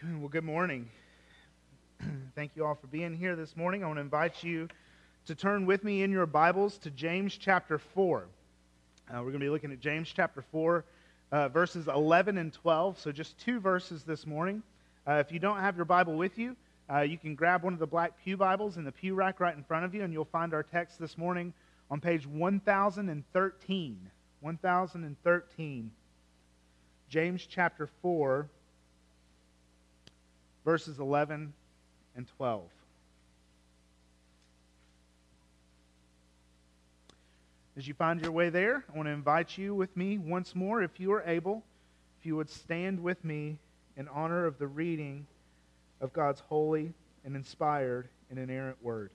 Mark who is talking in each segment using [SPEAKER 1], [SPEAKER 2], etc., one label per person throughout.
[SPEAKER 1] Well, good morning. Thank you all for being here this morning. I want to invite you to turn with me in your Bibles to James chapter 4. Uh, we're going to be looking at James chapter 4, uh, verses 11 and 12. So, just two verses this morning. Uh, if you don't have your Bible with you, uh, you can grab one of the black Pew Bibles in the pew rack right in front of you, and you'll find our text this morning on page 1013. 1013. James chapter 4 verses 11 and 12. As you find your way there, I want to invite you with me once more, if you are able, if you would stand with me in honor of the reading of God's holy and inspired and inerrant word.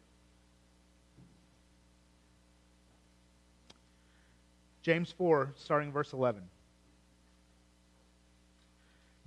[SPEAKER 1] James 4, starting verse 11.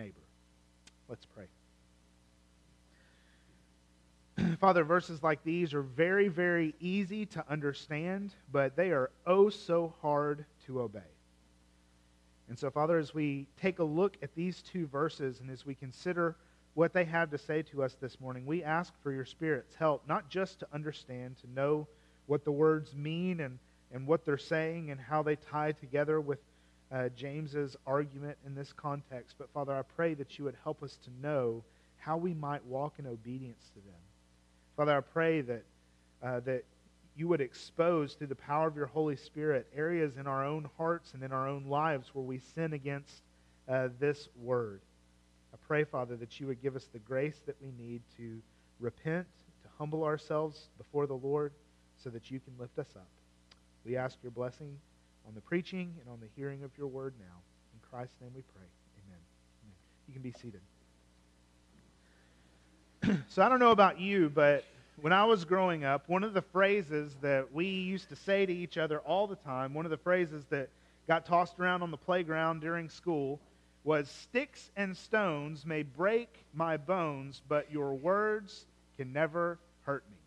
[SPEAKER 1] neighbor. Let's pray. Father, verses like these are very, very easy to understand, but they are oh so hard to obey. And so, Father, as we take a look at these two verses and as we consider what they have to say to us this morning, we ask for your Spirit's help, not just to understand, to know what the words mean and, and what they're saying and how they tie together with uh, James's argument in this context. But Father, I pray that you would help us to know how we might walk in obedience to them. Father, I pray that uh, that you would expose through the power of your Holy Spirit areas in our own hearts and in our own lives where we sin against uh, this word. I pray, Father, that you would give us the grace that we need to repent, to humble ourselves before the Lord, so that you can lift us up. We ask your blessing on the preaching and on the hearing of your word now. In Christ's name we pray. Amen. Amen. You can be seated. so I don't know about you, but when I was growing up, one of the phrases that we used to say to each other all the time, one of the phrases that got tossed around on the playground during school, was Sticks and stones may break my bones, but your words can never hurt me.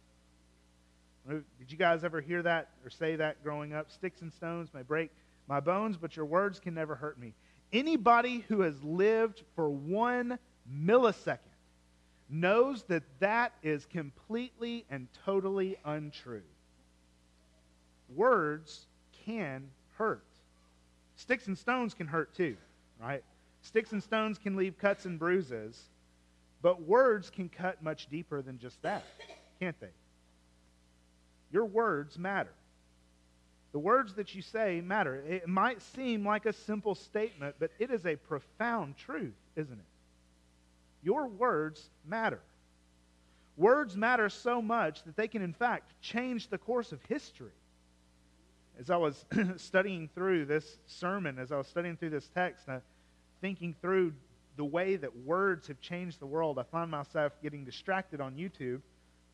[SPEAKER 1] Did you guys ever hear that or say that growing up? Sticks and stones may break my bones, but your words can never hurt me. Anybody who has lived for one millisecond knows that that is completely and totally untrue. Words can hurt. Sticks and stones can hurt too, right? Sticks and stones can leave cuts and bruises, but words can cut much deeper than just that, can't they? Your words matter. The words that you say matter. It might seem like a simple statement, but it is a profound truth, isn't it? Your words matter. Words matter so much that they can, in fact, change the course of history. As I was studying through this sermon, as I was studying through this text, uh, thinking through the way that words have changed the world, I find myself getting distracted on YouTube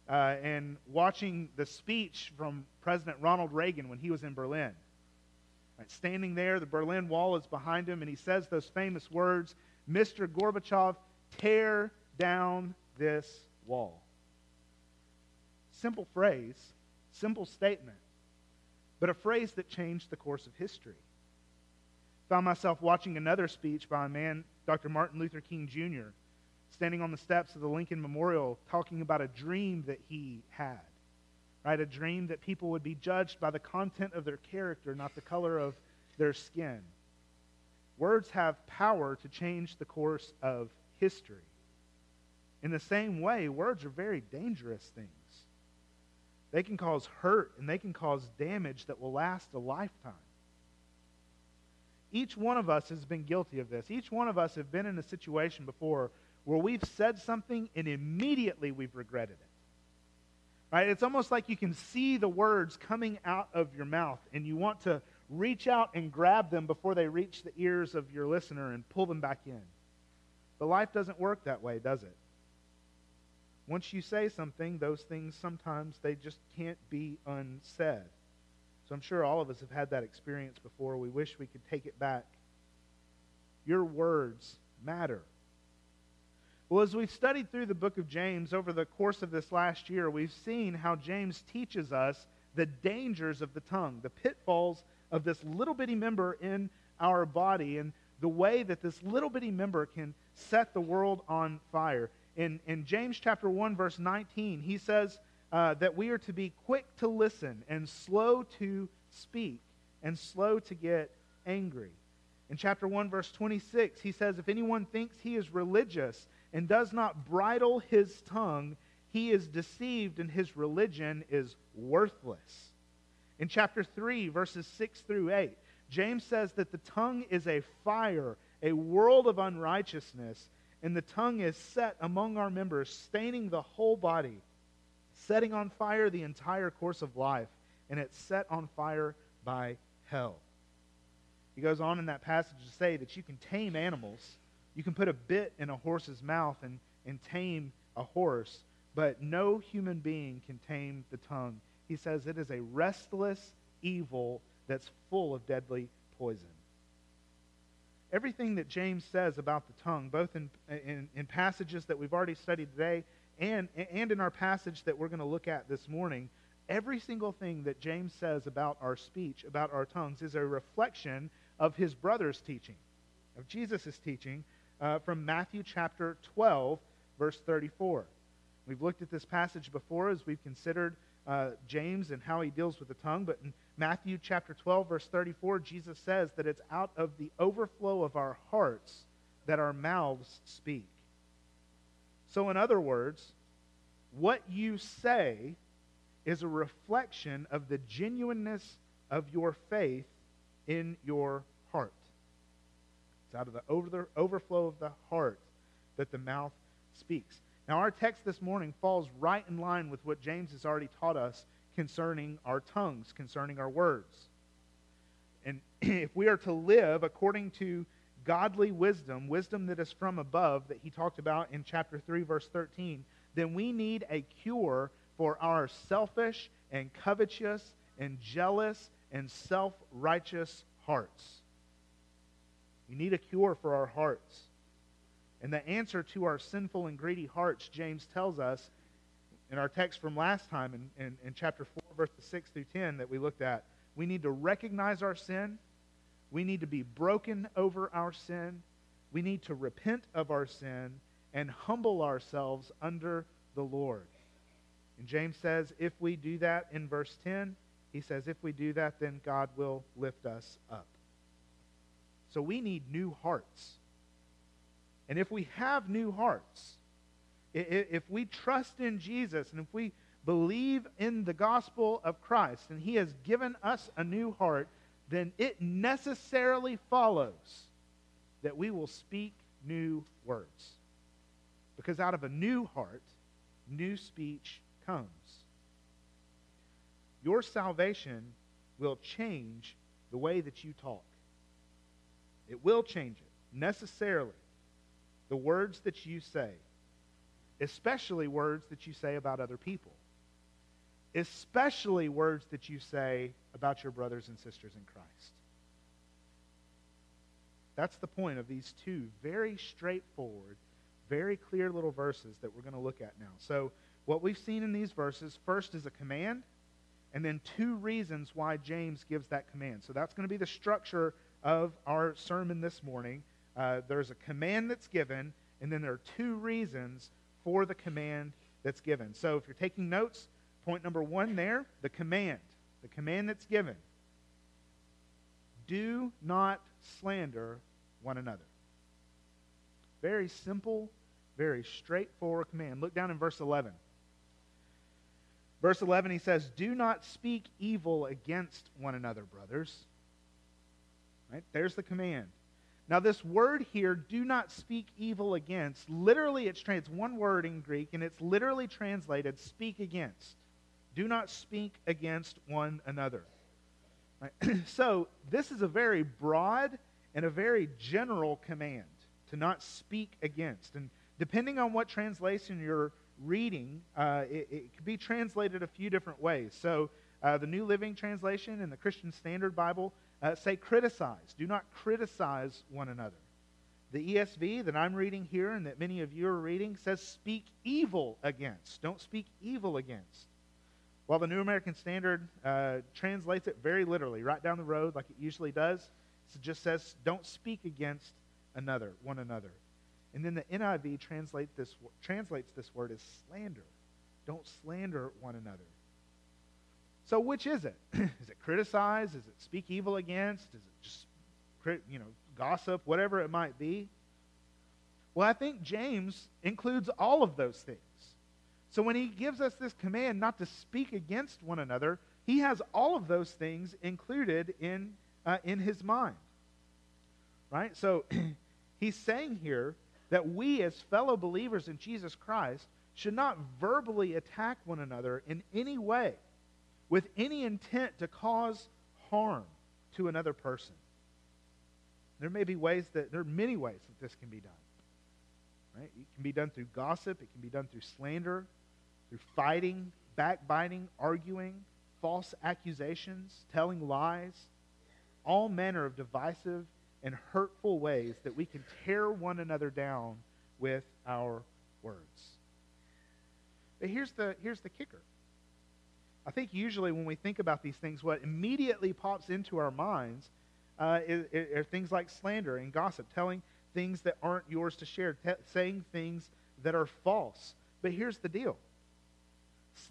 [SPEAKER 1] uh, and watching the speech from President Ronald Reagan when he was in Berlin. Right, standing there, the Berlin Wall is behind him, and he says those famous words Mr. Gorbachev, tear down this wall. Simple phrase, simple statement, but a phrase that changed the course of history. Found myself watching another speech by a man, Dr. Martin Luther King Jr., standing on the steps of the Lincoln Memorial talking about a dream that he had. Right? A dream that people would be judged by the content of their character, not the color of their skin. Words have power to change the course of history. In the same way, words are very dangerous things. They can cause hurt and they can cause damage that will last a lifetime. Each one of us has been guilty of this. Each one of us have been in a situation before where we've said something and immediately we've regretted it. Right? It's almost like you can see the words coming out of your mouth and you want to reach out and grab them before they reach the ears of your listener and pull them back in. But life doesn't work that way, does it? Once you say something, those things sometimes they just can't be unsaid. So I'm sure all of us have had that experience before. We wish we could take it back. Your words matter. Well, as we've studied through the book of James over the course of this last year, we've seen how James teaches us the dangers of the tongue, the pitfalls of this little bitty member in our body, and the way that this little bitty member can set the world on fire. In, in James chapter 1, verse 19, he says uh, that we are to be quick to listen and slow to speak and slow to get angry. In chapter 1, verse 26, he says, If anyone thinks he is religious and does not bridle his tongue, he is deceived and his religion is worthless. In chapter 3, verses 6 through 8, James says that the tongue is a fire, a world of unrighteousness, and the tongue is set among our members, staining the whole body, setting on fire the entire course of life, and it's set on fire by hell. He goes on in that passage to say that you can tame animals. You can put a bit in a horse's mouth and, and tame a horse, but no human being can tame the tongue. He says it is a restless evil that's full of deadly poison. Everything that James says about the tongue, both in, in, in passages that we've already studied today and, and in our passage that we're going to look at this morning, every single thing that James says about our speech, about our tongues, is a reflection of his brother's teaching, of Jesus' teaching uh, from Matthew chapter 12, verse 34. We've looked at this passage before as we've considered uh, James and how he deals with the tongue, but in Matthew chapter 12, verse 34, Jesus says that it's out of the overflow of our hearts that our mouths speak. So, in other words, what you say is a reflection of the genuineness of your faith in your. It's out of the, over the overflow of the heart that the mouth speaks. Now, our text this morning falls right in line with what James has already taught us concerning our tongues, concerning our words. And if we are to live according to godly wisdom, wisdom that is from above, that he talked about in chapter 3, verse 13, then we need a cure for our selfish and covetous and jealous and self righteous hearts. We need a cure for our hearts. And the answer to our sinful and greedy hearts, James tells us, in our text from last time in, in, in, chapter 4, verses 6 through 10 that we looked at, we need to recognize our sin. We need to be broken over our sin. We need to repent of our sin and humble ourselves under the Lord. And James says, if we do that in verse 10, he says, if we do that, then God will lift us up. So we need new hearts. And if we have new hearts, if we trust in Jesus and if we believe in the gospel of Christ and He has given us a new heart, then it necessarily follows that we will speak new words. Because out of a new heart, new speech comes. Your salvation will change the way that you talk. It will change it, necessarily. The words that you say especially words that you say about other people, especially words that you say about your brothers and sisters in Christ. That's the point of these two very straightforward, very clear little verses that we're going to look at now. So, what we've seen in these verses first is a command, and then two reasons why James gives that command. So, that's going to be the structure of our sermon this morning. Uh, there's a command that's given, and then there are two reasons for the command that's given. So if you're taking notes, point number one there the command. The command that's given. Do not slander one another. Very simple, very straightforward command. Look down in verse 11. Verse 11, he says, Do not speak evil against one another, brothers. Right? There's the command. Now, this word here, do not speak evil against, literally it's, it's one word in Greek, and it's literally translated speak against. Do not speak against one another. Right? so, this is a very broad and a very general command to not speak against. And depending on what translation you're reading, uh, it, it could be translated a few different ways. So uh, the New Living Translation and the Christian Standard Bible uh, say criticize. Do not criticize one another. The ESV that I'm reading here and that many of you are reading says speak evil against. Don't speak evil against. While the New American Standard uh, translates it very literally, right down the road, like it usually does, it just says, don't speak against another, one another. And then the NIV translate this, translates this word as slander. Don't slander one another. So which is it? is it criticize? Is it speak evil against? Is it just, you know, gossip, whatever it might be? Well, I think James includes all of those things. So when he gives us this command not to speak against one another, he has all of those things included in, uh, in his mind. Right? So he's saying here that we, as fellow believers in Jesus Christ, should not verbally attack one another in any way with any intent to cause harm to another person. There may be ways that, there are many ways that this can be done. Right? It can be done through gossip, it can be done through slander, through fighting, backbiting, arguing, false accusations, telling lies, all manner of divisive and hurtful ways that we can tear one another down with our words. But here's the, here's the kicker. I think usually when we think about these things, what immediately pops into our minds uh, are things like slander and gossip, telling things that aren't yours to share, te- saying things that are false. But here's the deal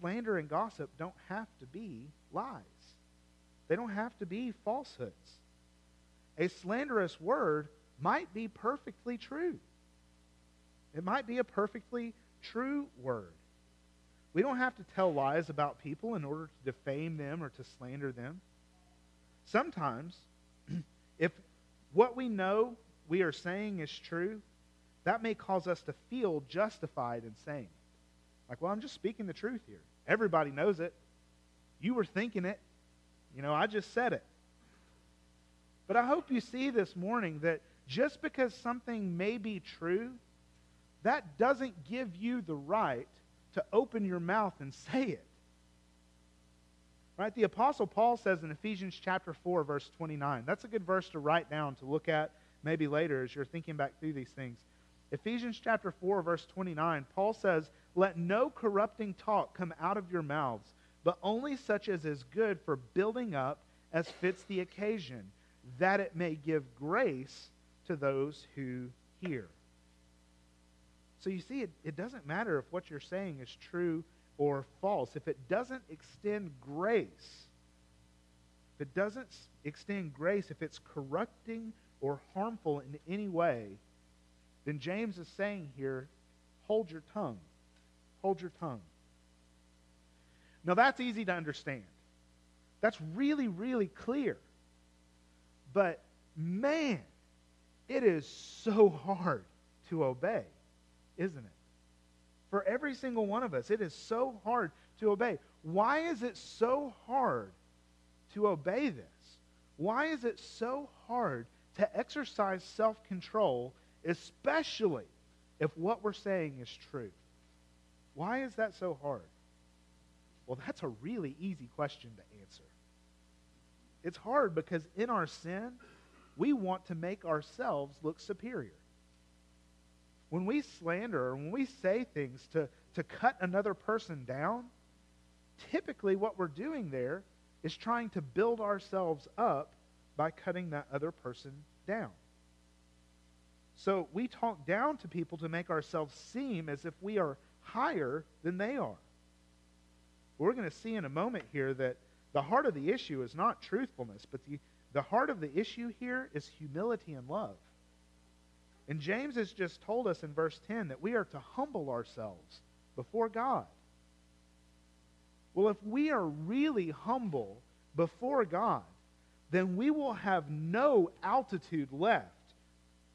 [SPEAKER 1] slander and gossip don't have to be lies, they don't have to be falsehoods. A slanderous word might be perfectly true. It might be a perfectly true word. We don't have to tell lies about people in order to defame them or to slander them. Sometimes, if what we know we are saying is true, that may cause us to feel justified in saying it. Like, well, I'm just speaking the truth here. Everybody knows it. You were thinking it. You know, I just said it. But I hope you see this morning that just because something may be true, that doesn't give you the right to open your mouth and say it. Right? The Apostle Paul says in Ephesians chapter 4, verse 29. That's a good verse to write down to look at maybe later as you're thinking back through these things. Ephesians chapter 4, verse 29, Paul says, Let no corrupting talk come out of your mouths, but only such as is good for building up as fits the occasion, that it may give grace to those who hear. So you see, it, it doesn't matter if what you're saying is true or false. If it doesn't extend grace, if it doesn't extend grace, if it's corrupting or harmful in any way, then James is saying here, hold your tongue. Hold your tongue. Now, that's easy to understand. That's really, really clear. But man, it is so hard to obey, isn't it? For every single one of us, it is so hard to obey. Why is it so hard to obey this? Why is it so hard to exercise self control especially if what we're saying is true. Why is that so hard? Well, that's a really easy question to answer. It's hard because in our sin, we want to make ourselves look superior. When we slander or when we say things to, to cut another person down, typically what we're doing there is trying to build ourselves up by cutting that other person down. So we talk down to people to make ourselves seem as if we are higher than they are. We're going to see in a moment here that the heart of the issue is not truthfulness, but the, the heart of the issue here is humility and love. And James has just told us in verse 10 that we are to humble ourselves before God. Well, if we are really humble before God, then we will have no altitude left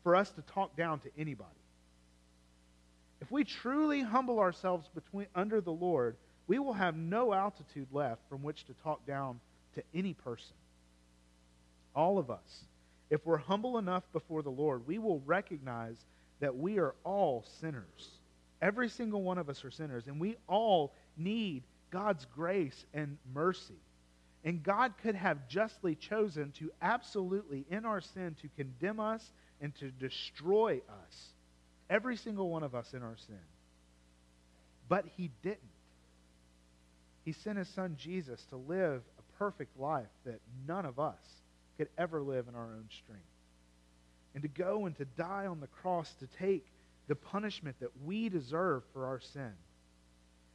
[SPEAKER 1] for us to talk down to anybody. If we truly humble ourselves between, under the Lord, we will have no altitude left from which to talk down to any person. All of us, if we're humble enough before the Lord, we will recognize that we are all sinners. Every single one of us are sinners, and we all need God's grace and mercy. And God could have justly chosen to absolutely, in our sin, to condemn us and to destroy us. Every single one of us in our sin. But He didn't. He sent His Son Jesus to live a perfect life that none of us could ever live in our own strength. And to go and to die on the cross to take the punishment that we deserve for our sin.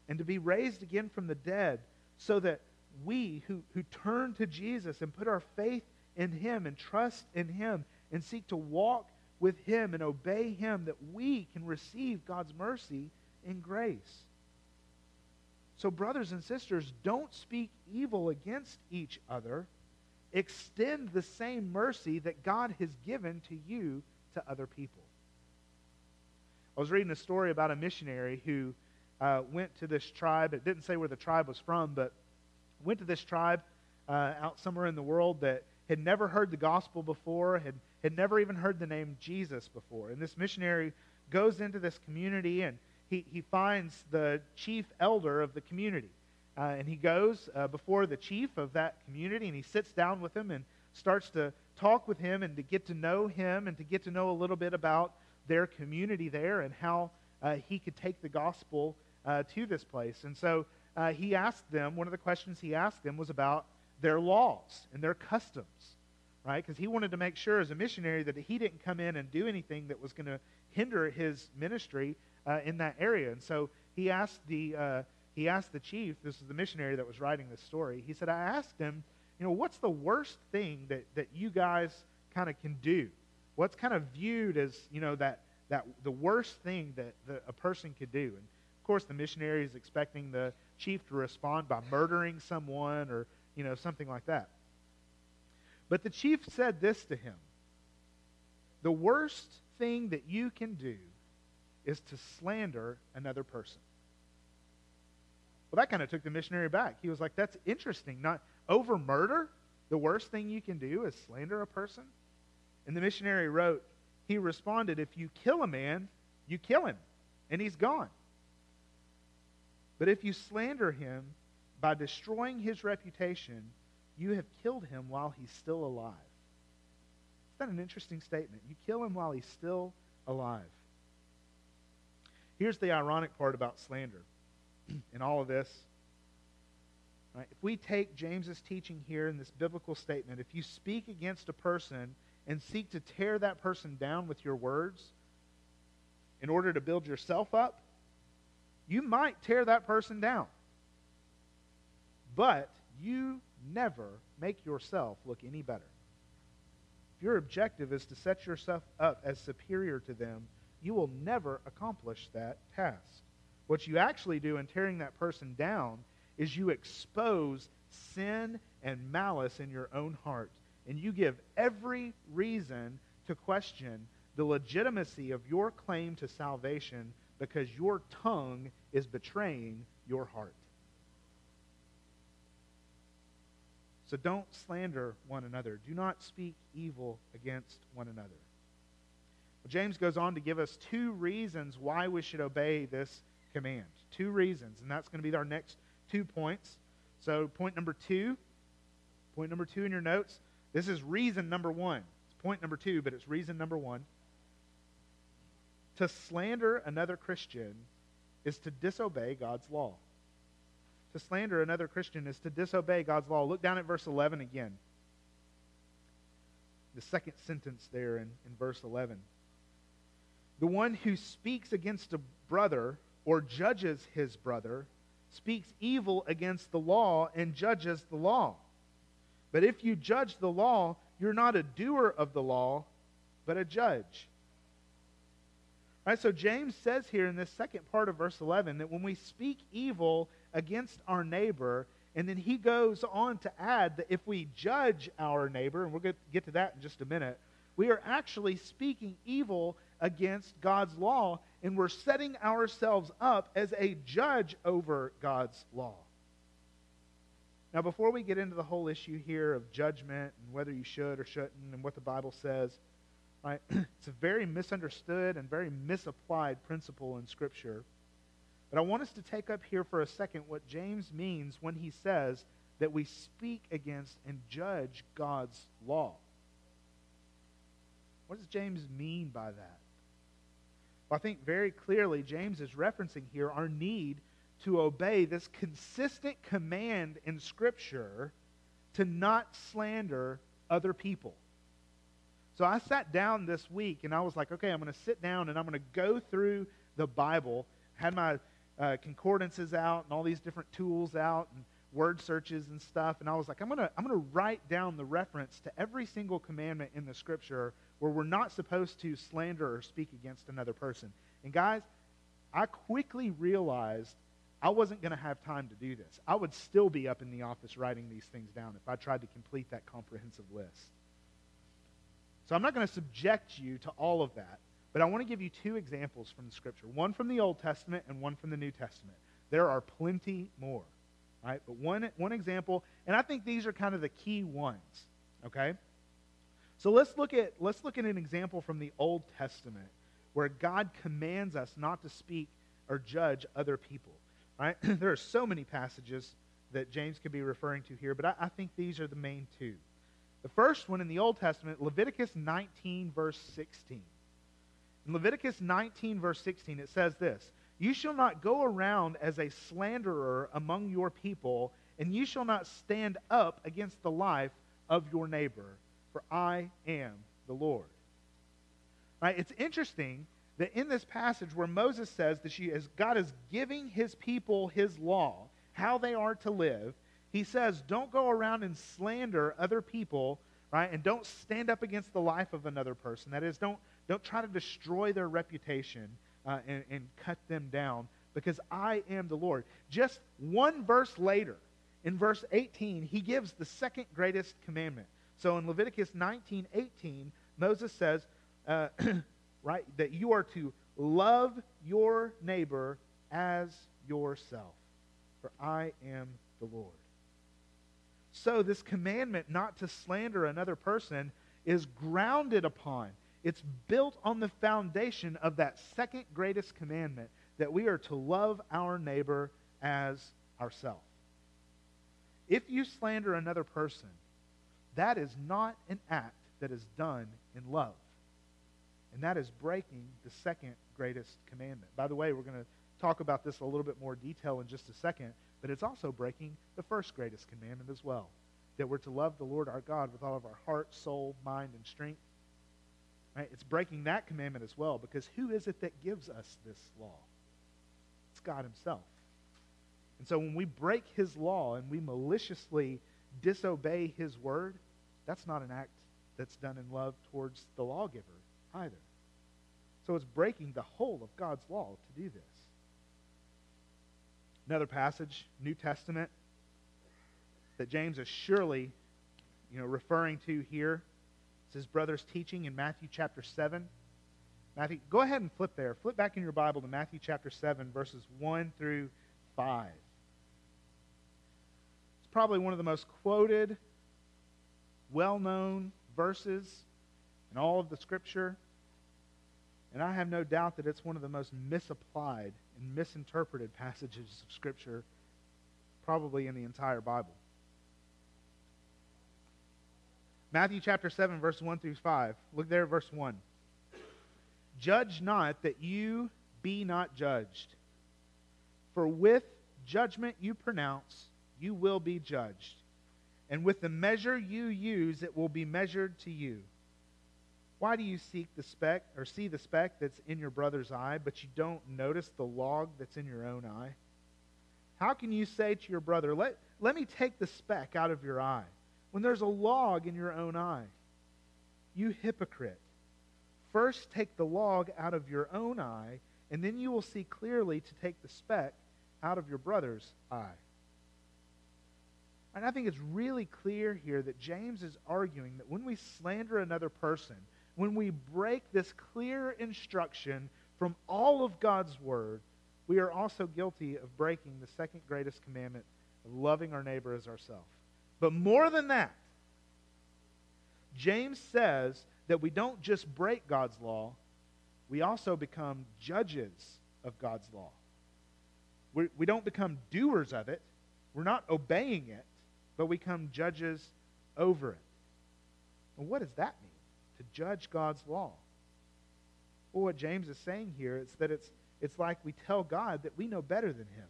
[SPEAKER 1] And to be raised again from the dead so that we who, who turn to Jesus and put our faith in Him and trust in Him and seek to walk with Him and obey Him, that we can receive God's mercy and grace. So, brothers and sisters, don't speak evil against each other. Extend the same mercy that God has given to you to other people. I was reading a story about a missionary who uh, went to this tribe. It didn't say where the tribe was from, but went to this tribe uh, out somewhere in the world that had never heard the gospel before, had, had never even heard the name Jesus before. And this missionary goes into this community and he, he finds the chief elder of the community. Uh, and he goes uh, before the chief of that community and he sits down with him and starts to talk with him and to get to know him and to get to know a little bit about their community there and how uh, he could take the gospel uh, to this place. And so uh, he asked them, one of the questions he asked them was about their laws and their customs, right? Because he wanted to make sure as a missionary that he didn't come in and do anything that was going to hinder his ministry uh, in that area. And so he asked the he asked the chief. This is the missionary that was writing this story. He said, "I asked him, you know, what's the worst thing that that you guys kind of can do? What's kind of viewed as you know that that the worst thing that, that a person could do?" And of course, the missionary is expecting the chief to respond by murdering someone or, you know, something like that. But the chief said this to him The worst thing that you can do is to slander another person. Well, that kind of took the missionary back. He was like, That's interesting. Not over murder, the worst thing you can do is slander a person. And the missionary wrote, He responded, If you kill a man, you kill him, and he's gone. But if you slander him by destroying his reputation, you have killed him while he's still alive. Isn't that an interesting statement? You kill him while he's still alive. Here's the ironic part about slander in all of this. Right? If we take James's teaching here in this biblical statement, if you speak against a person and seek to tear that person down with your words in order to build yourself up, you might tear that person down. But you never make yourself look any better. If your objective is to set yourself up as superior to them, you will never accomplish that task. What you actually do in tearing that person down is you expose sin and malice in your own heart. And you give every reason to question the legitimacy of your claim to salvation because your tongue is betraying your heart. So don't slander one another. Do not speak evil against one another. Well, James goes on to give us two reasons why we should obey this command. Two reasons, and that's going to be our next two points. So, point number two, point number two in your notes. This is reason number one. It's point number two, but it's reason number one. To slander another Christian is to disobey God's law. To slander another Christian is to disobey God's law. Look down at verse 11 again. The second sentence there in, in verse 11. The one who speaks against a brother or judges his brother speaks evil against the law and judges the law. But if you judge the law, you're not a doer of the law, but a judge. Right, so James says here in this second part of verse 11 that when we speak evil against our neighbor, and then he goes on to add that if we judge our neighbor, and we'll get, get to that in just a minute, we are actually speaking evil against God's law, and we're setting ourselves up as a judge over God's law. Now, before we get into the whole issue here of judgment and whether you should or shouldn't and what the Bible says, Right? it's a very misunderstood and very misapplied principle in Scripture. But I want us to take up here for a second what James means when he says that we speak against and judge God's law. What does James mean by that? Well, I think very clearly James is referencing here our need to obey this consistent command in Scripture to not slander other people. So I sat down this week and I was like, okay, I'm going to sit down and I'm going to go through the Bible. Had my uh, concordances out and all these different tools out and word searches and stuff. And I was like, I'm going to I'm going to write down the reference to every single commandment in the Scripture where we're not supposed to slander or speak against another person. And guys, I quickly realized I wasn't going to have time to do this. I would still be up in the office writing these things down if I tried to complete that comprehensive list. So I'm not going to subject you to all of that, but I want to give you two examples from the Scripture one from the Old Testament and one from the New Testament. There are plenty more, right? But one, one example, and I think these are kind of the key ones, okay? So let's look at let's look at an example from the Old Testament where God commands us not to speak or judge other people. Right? there are so many passages that James could be referring to here, but I, I think these are the main two. The first one in the Old Testament, Leviticus 19, verse 16. In Leviticus 19, verse 16, it says this You shall not go around as a slanderer among your people, and you shall not stand up against the life of your neighbor for I am the Lord. Right? It's interesting that in this passage where Moses says that she is, God is giving his people his law, how they are to live, he says, don't go around and slander other people, right? And don't stand up against the life of another person. That is, don't, don't try to destroy their reputation uh, and, and cut them down because I am the Lord. Just one verse later, in verse 18, he gives the second greatest commandment. So in Leviticus 19 18, Moses says, uh, right, that you are to love your neighbor as yourself, for I am the Lord. So this commandment not to slander another person is grounded upon, it's built on the foundation of that second greatest commandment that we are to love our neighbor as ourselves. If you slander another person, that is not an act that is done in love. And that is breaking the second greatest commandment. By the way, we're going to talk about this a little bit more detail in just a second, but it's also breaking the first greatest commandment as well that we're to love the Lord our God with all of our heart, soul, mind, and strength. Right? It's breaking that commandment as well because who is it that gives us this law? It's God Himself. And so when we break His law and we maliciously disobey His word, that's not an act that's done in love towards the lawgiver either. So it's breaking the whole of God's law to do this. Another passage, New Testament, that James is surely you know, referring to here. It's his brother's teaching in Matthew chapter 7. Matthew, go ahead and flip there. Flip back in your Bible to Matthew chapter 7, verses 1 through 5. It's probably one of the most quoted well known verses in all of the Scripture. And I have no doubt that it's one of the most misapplied and misinterpreted passages of Scripture, probably in the entire Bible. Matthew chapter 7, verse 1 through 5. Look there verse 1. Judge not that you be not judged. For with judgment you pronounce, you will be judged and with the measure you use, it will be measured to you. Why do you seek the speck or see the speck that's in your brother's eye, but you don't notice the log that's in your own eye? How can you say to your brother, let, let me take the speck out of your eye, when there's a log in your own eye? You hypocrite. First take the log out of your own eye, and then you will see clearly to take the speck out of your brother's eye. And I think it's really clear here that James is arguing that when we slander another person, when we break this clear instruction from all of God's word, we are also guilty of breaking the second greatest commandment of loving our neighbor as ourselves. But more than that, James says that we don't just break God's law, we also become judges of God's law. We, we don't become doers of it, we're not obeying it, but we become judges over it. What does that mean? To judge God's law. Well, what James is saying here is that it's, it's like we tell God that we know better than him.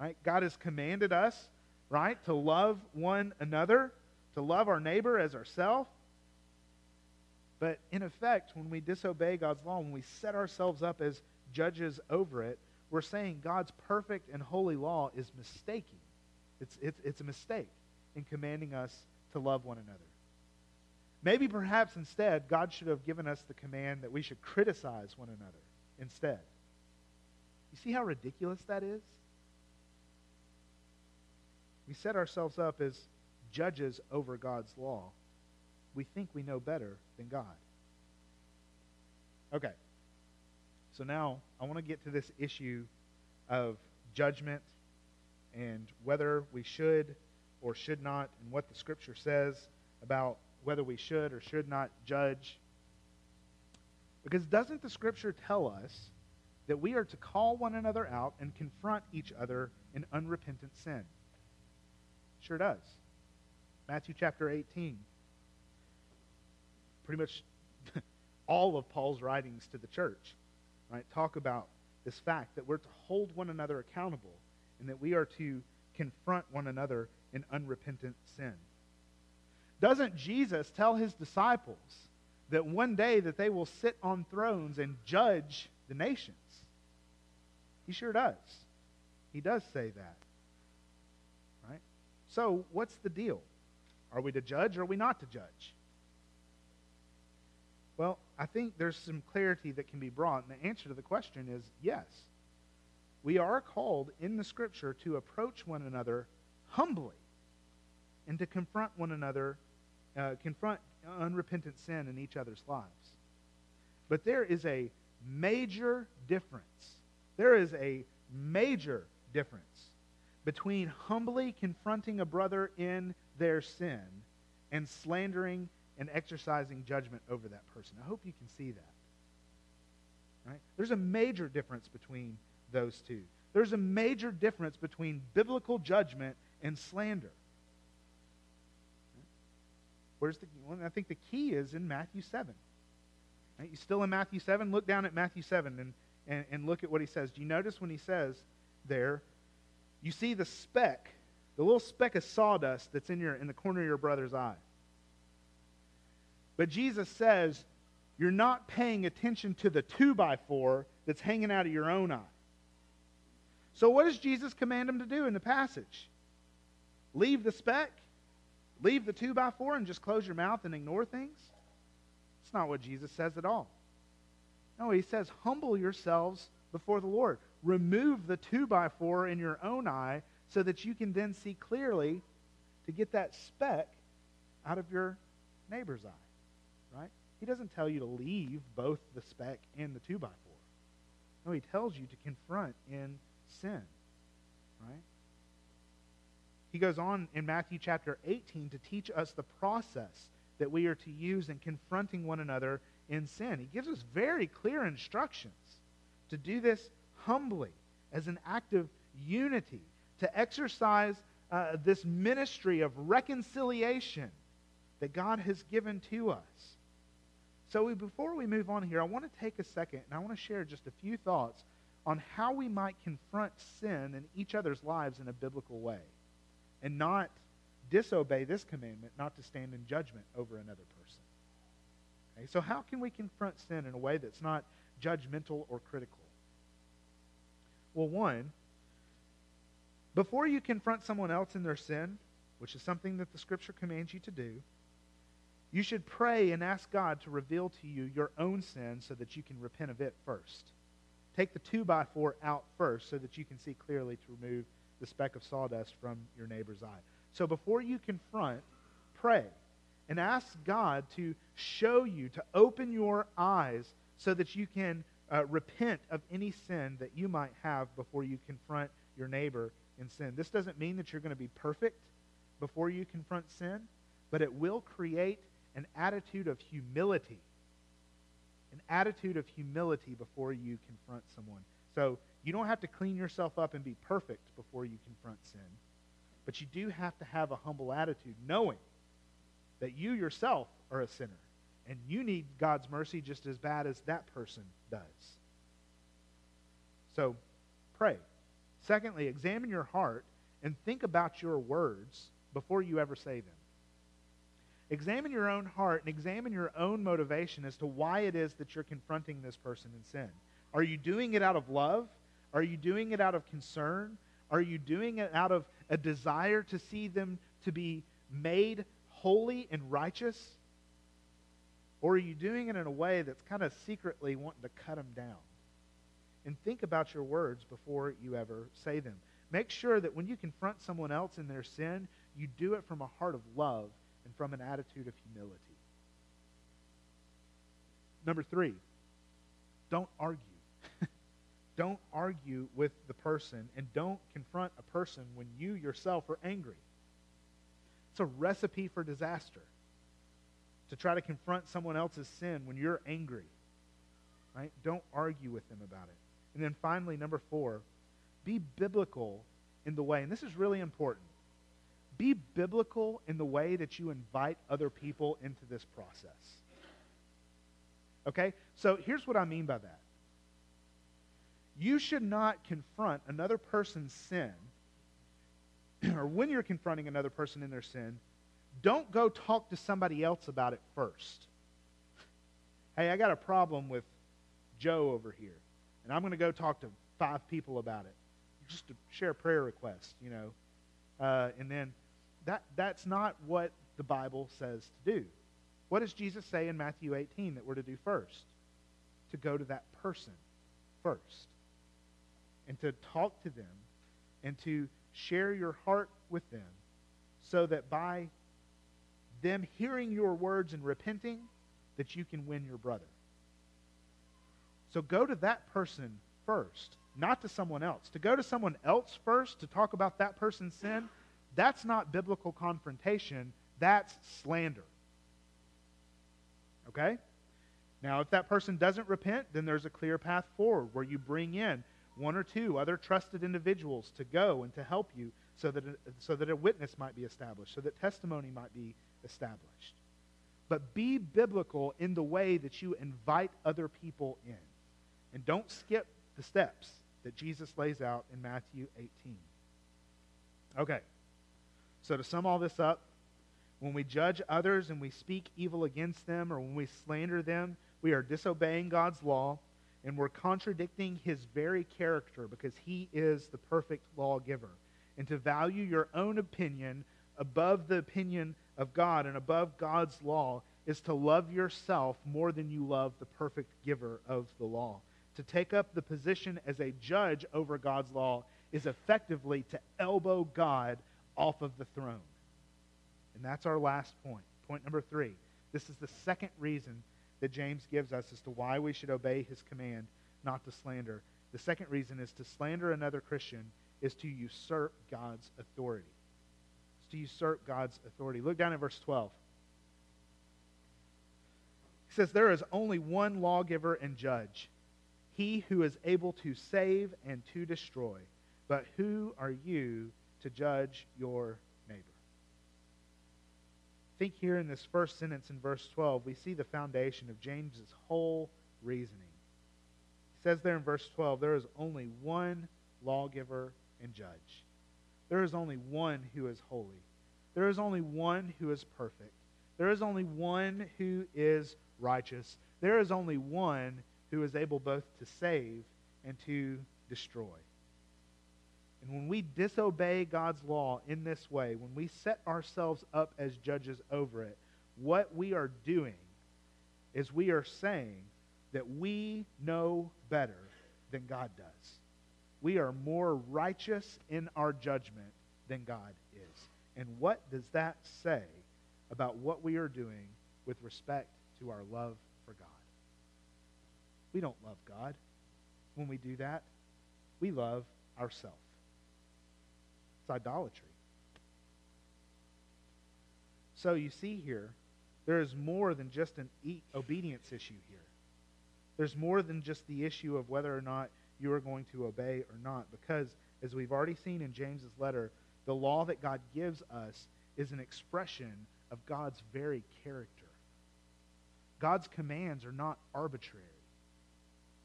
[SPEAKER 1] Right? God has commanded us, right, to love one another, to love our neighbor as ourselves. But in effect, when we disobey God's law, when we set ourselves up as judges over it, we're saying God's perfect and holy law is mistaking. It's, it's, it's a mistake in commanding us to love one another. Maybe perhaps instead, God should have given us the command that we should criticize one another instead. You see how ridiculous that is? We set ourselves up as judges over God's law. We think we know better than God. Okay. So now I want to get to this issue of judgment and whether we should or should not, and what the Scripture says about whether we should or should not judge. Because doesn't the Scripture tell us that we are to call one another out and confront each other in unrepentant sin? Sure does. Matthew chapter 18. Pretty much all of Paul's writings to the church, right, talk about this fact that we're to hold one another accountable and that we are to confront one another in unrepentant sin. Doesn't Jesus tell his disciples that one day that they will sit on thrones and judge the nations? He sure does. He does say that. Right? So, what's the deal? Are we to judge or are we not to judge? Well, I think there's some clarity that can be brought, and the answer to the question is yes. We are called in the Scripture to approach one another humbly and to confront one another, uh, confront unrepentant sin in each other's lives. But there is a major difference. There is a major difference between humbly confronting a brother in their sin and slandering and exercising judgment over that person. I hope you can see that. Right? There's a major difference between those two. There's a major difference between biblical judgment and slander. Where's the I think the key is in Matthew 7. Right? You still in Matthew 7? Look down at Matthew 7 and, and, and look at what he says. Do you notice when he says there, you see the speck, the little speck of sawdust that's in, your, in the corner of your brother's eye? But Jesus says, you're not paying attention to the two by four that's hanging out of your own eye. So, what does Jesus command him to do in the passage? Leave the speck? Leave the two by four and just close your mouth and ignore things? That's not what Jesus says at all. No, he says, humble yourselves before the Lord. Remove the two by four in your own eye so that you can then see clearly to get that speck out of your neighbor's eye right? He doesn't tell you to leave both the speck and the 2 by 4 No, he tells you to confront in sin, right? He goes on in Matthew chapter 18 to teach us the process that we are to use in confronting one another in sin. He gives us very clear instructions to do this humbly as an act of unity, to exercise uh, this ministry of reconciliation that God has given to us. So we, before we move on here, I want to take a second and I want to share just a few thoughts on how we might confront sin in each other's lives in a biblical way and not disobey this commandment not to stand in judgment over another person. Okay, so how can we confront sin in a way that's not judgmental or critical? Well, one, before you confront someone else in their sin, which is something that the scripture commands you to do, you should pray and ask God to reveal to you your own sin so that you can repent of it first. Take the two by four out first so that you can see clearly to remove the speck of sawdust from your neighbor's eye. So before you confront, pray and ask God to show you, to open your eyes so that you can uh, repent of any sin that you might have before you confront your neighbor in sin. This doesn't mean that you're going to be perfect before you confront sin, but it will create an attitude of humility. An attitude of humility before you confront someone. So you don't have to clean yourself up and be perfect before you confront sin, but you do have to have a humble attitude, knowing that you yourself are a sinner and you need God's mercy just as bad as that person does. So pray. Secondly, examine your heart and think about your words before you ever say them. Examine your own heart and examine your own motivation as to why it is that you're confronting this person in sin. Are you doing it out of love? Are you doing it out of concern? Are you doing it out of a desire to see them to be made holy and righteous? Or are you doing it in a way that's kind of secretly wanting to cut them down? And think about your words before you ever say them. Make sure that when you confront someone else in their sin, you do it from a heart of love and from an attitude of humility. Number three, don't argue. don't argue with the person and don't confront a person when you yourself are angry. It's a recipe for disaster to try to confront someone else's sin when you're angry. Right? Don't argue with them about it. And then finally, number four, be biblical in the way, and this is really important. Be biblical in the way that you invite other people into this process. Okay? So here's what I mean by that. You should not confront another person's sin, or when you're confronting another person in their sin, don't go talk to somebody else about it first. Hey, I got a problem with Joe over here, and I'm going to go talk to five people about it. Just to share a prayer request, you know. Uh, and then that, that's not what the Bible says to do. What does Jesus say in Matthew 18 that we're to do first? To go to that person first. And to talk to them and to share your heart with them so that by them hearing your words and repenting, that you can win your brother. So go to that person first, not to someone else. To go to someone else first to talk about that person's sin, that's not biblical confrontation, that's slander. Okay? Now, if that person doesn't repent, then there's a clear path forward where you bring in one or two other trusted individuals to go and to help you so that, so that a witness might be established, so that testimony might be established. But be biblical in the way that you invite other people in. And don't skip the steps that Jesus lays out in Matthew 18. Okay. So to sum all this up, when we judge others and we speak evil against them or when we slander them, we are disobeying God's law and we're contradicting his very character because he is the perfect lawgiver. And to value your own opinion above the opinion of God and above God's law is to love yourself more than you love the perfect giver of the law. To take up the position as a judge over God's law is effectively to elbow God off of the throne. And that's our last point. Point number three. This is the second reason that James gives us as to why we should obey his command not to slander. The second reason is to slander another Christian is to usurp God's authority to usurp God's authority. Look down at verse 12. He says, There is only one lawgiver and judge, he who is able to save and to destroy. But who are you to judge your neighbor? think here in this first sentence in verse 12, we see the foundation of James's whole reasoning. He says there in verse 12, there is only one lawgiver and judge. There is only one who is holy. There is only one who is perfect. There is only one who is righteous. There is only one who is able both to save and to destroy. And when we disobey God's law in this way, when we set ourselves up as judges over it, what we are doing is we are saying that we know better than God does. We are more righteous in our judgment than God is. And what does that say about what we are doing with respect to our love for God? We don't love God when we do that. We love ourselves. It's idolatry. So you see here there is more than just an e- obedience issue here. There's more than just the issue of whether or not you are going to obey or not, because as we've already seen in James's letter, the law that God gives us is an expression of God's very character. God's commands are not arbitrary.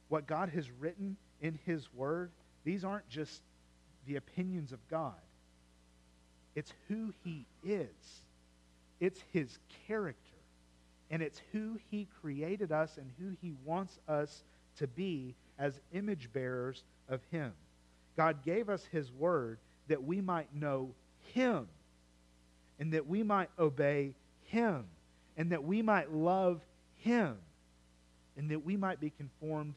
[SPEAKER 1] What God has written in His Word, these aren't just the opinions of God. It's who He is, it's His character, and it's who He created us and who He wants us to be as image bearers of Him. God gave us His Word that we might know Him and that we might obey Him and that we might love Him and that we might be conformed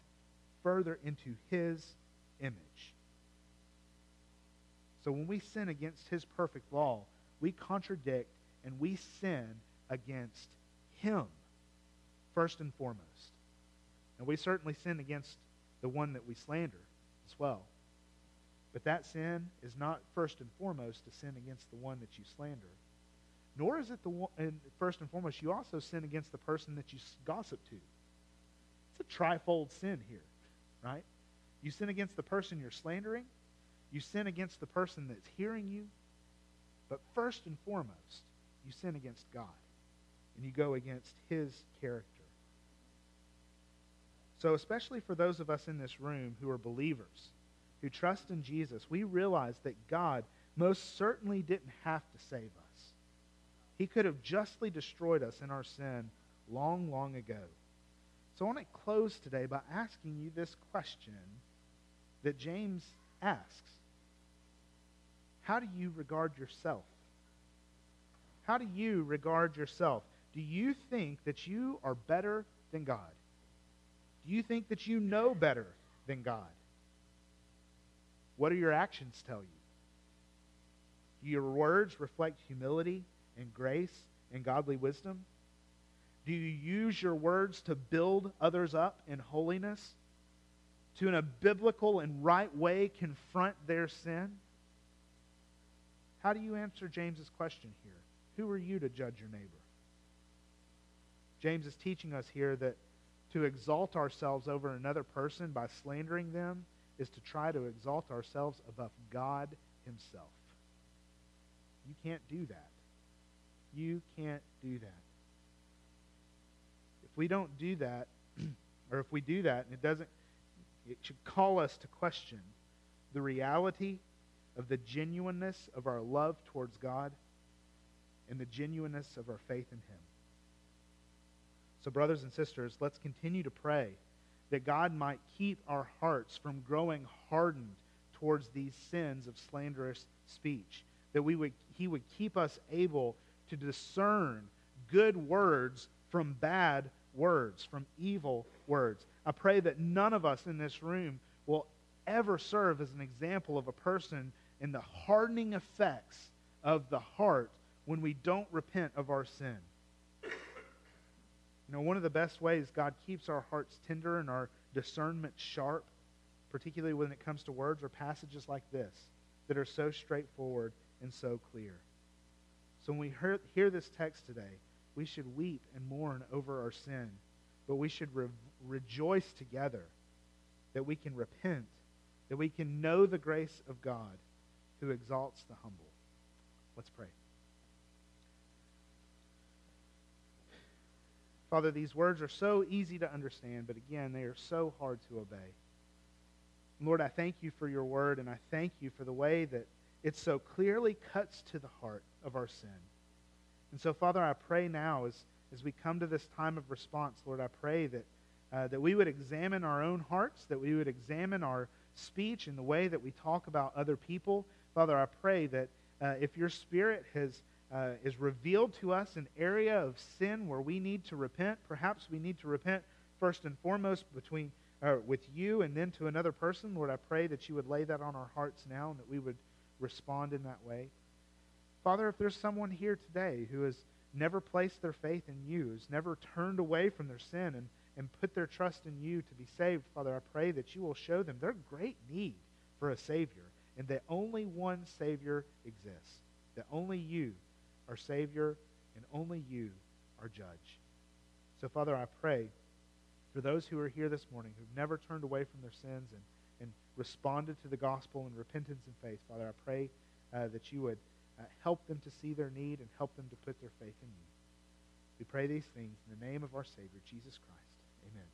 [SPEAKER 1] further into His image. So when we sin against His perfect law, we contradict and we sin against Him, first and foremost. And we certainly sin against the one that we slander as well. But that sin is not first and foremost to sin against the one that you slander. Nor is it the one, and first and foremost, you also sin against the person that you gossip to. It's a trifold sin here, right? You sin against the person you're slandering, you sin against the person that's hearing you, but first and foremost, you sin against God, and you go against His character. So, especially for those of us in this room who are believers, who trust in Jesus, we realize that God most certainly didn't have to save us. He could have justly destroyed us in our sin long, long ago. So I want to close today by asking you this question that James asks How do you regard yourself? How do you regard yourself? Do you think that you are better than God? Do you think that you know better than God? What do your actions tell you? Do your words reflect humility and grace and godly wisdom? Do you use your words to build others up in holiness? To, in a biblical and right way, confront their sin? How do you answer James's question here? Who are you to judge your neighbor? James is teaching us here that to exalt ourselves over another person by slandering them is to try to exalt ourselves above God Himself. You can't do that. You can't do that. If we don't do that, or if we do that and it doesn't, it should call us to question the reality of the genuineness of our love towards God and the genuineness of our faith in Him. So, brothers and sisters, let's continue to pray that God might keep our hearts from growing hardened towards these sins of slanderous speech. That we would, He would keep us able to discern good words from bad words, from evil words. I pray that none of us in this room will ever serve as an example of a person in the hardening effects of the heart when we don't repent of our sin. You know, one of the best ways God keeps our hearts tender and our discernment sharp, particularly when it comes to words or passages like this that are so straightforward and so clear. So when we hear, hear this text today, we should weep and mourn over our sin, but we should re- rejoice together that we can repent, that we can know the grace of God who exalts the humble. Let's pray. Father, these words are so easy to understand, but again, they are so hard to obey. Lord, I thank you for your word, and I thank you for the way that it so clearly cuts to the heart of our sin. And so, Father, I pray now as, as we come to this time of response, Lord, I pray that, uh, that we would examine our own hearts, that we would examine our speech and the way that we talk about other people. Father, I pray that uh, if your Spirit has uh, is revealed to us an area of sin where we need to repent. Perhaps we need to repent first and foremost between uh, with you and then to another person. Lord, I pray that you would lay that on our hearts now and that we would respond in that way. Father, if there's someone here today who has never placed their faith in you, has never turned away from their sin and, and put their trust in you to be saved, Father, I pray that you will show them their great need for a Savior and that only one Savior exists, that only you our Savior, and only you our judge. So, Father, I pray for those who are here this morning who've never turned away from their sins and, and responded to the gospel in repentance and faith, Father, I pray uh, that you would uh, help them to see their need and help them to put their faith in you. We pray these things in the name of our Savior, Jesus Christ. Amen.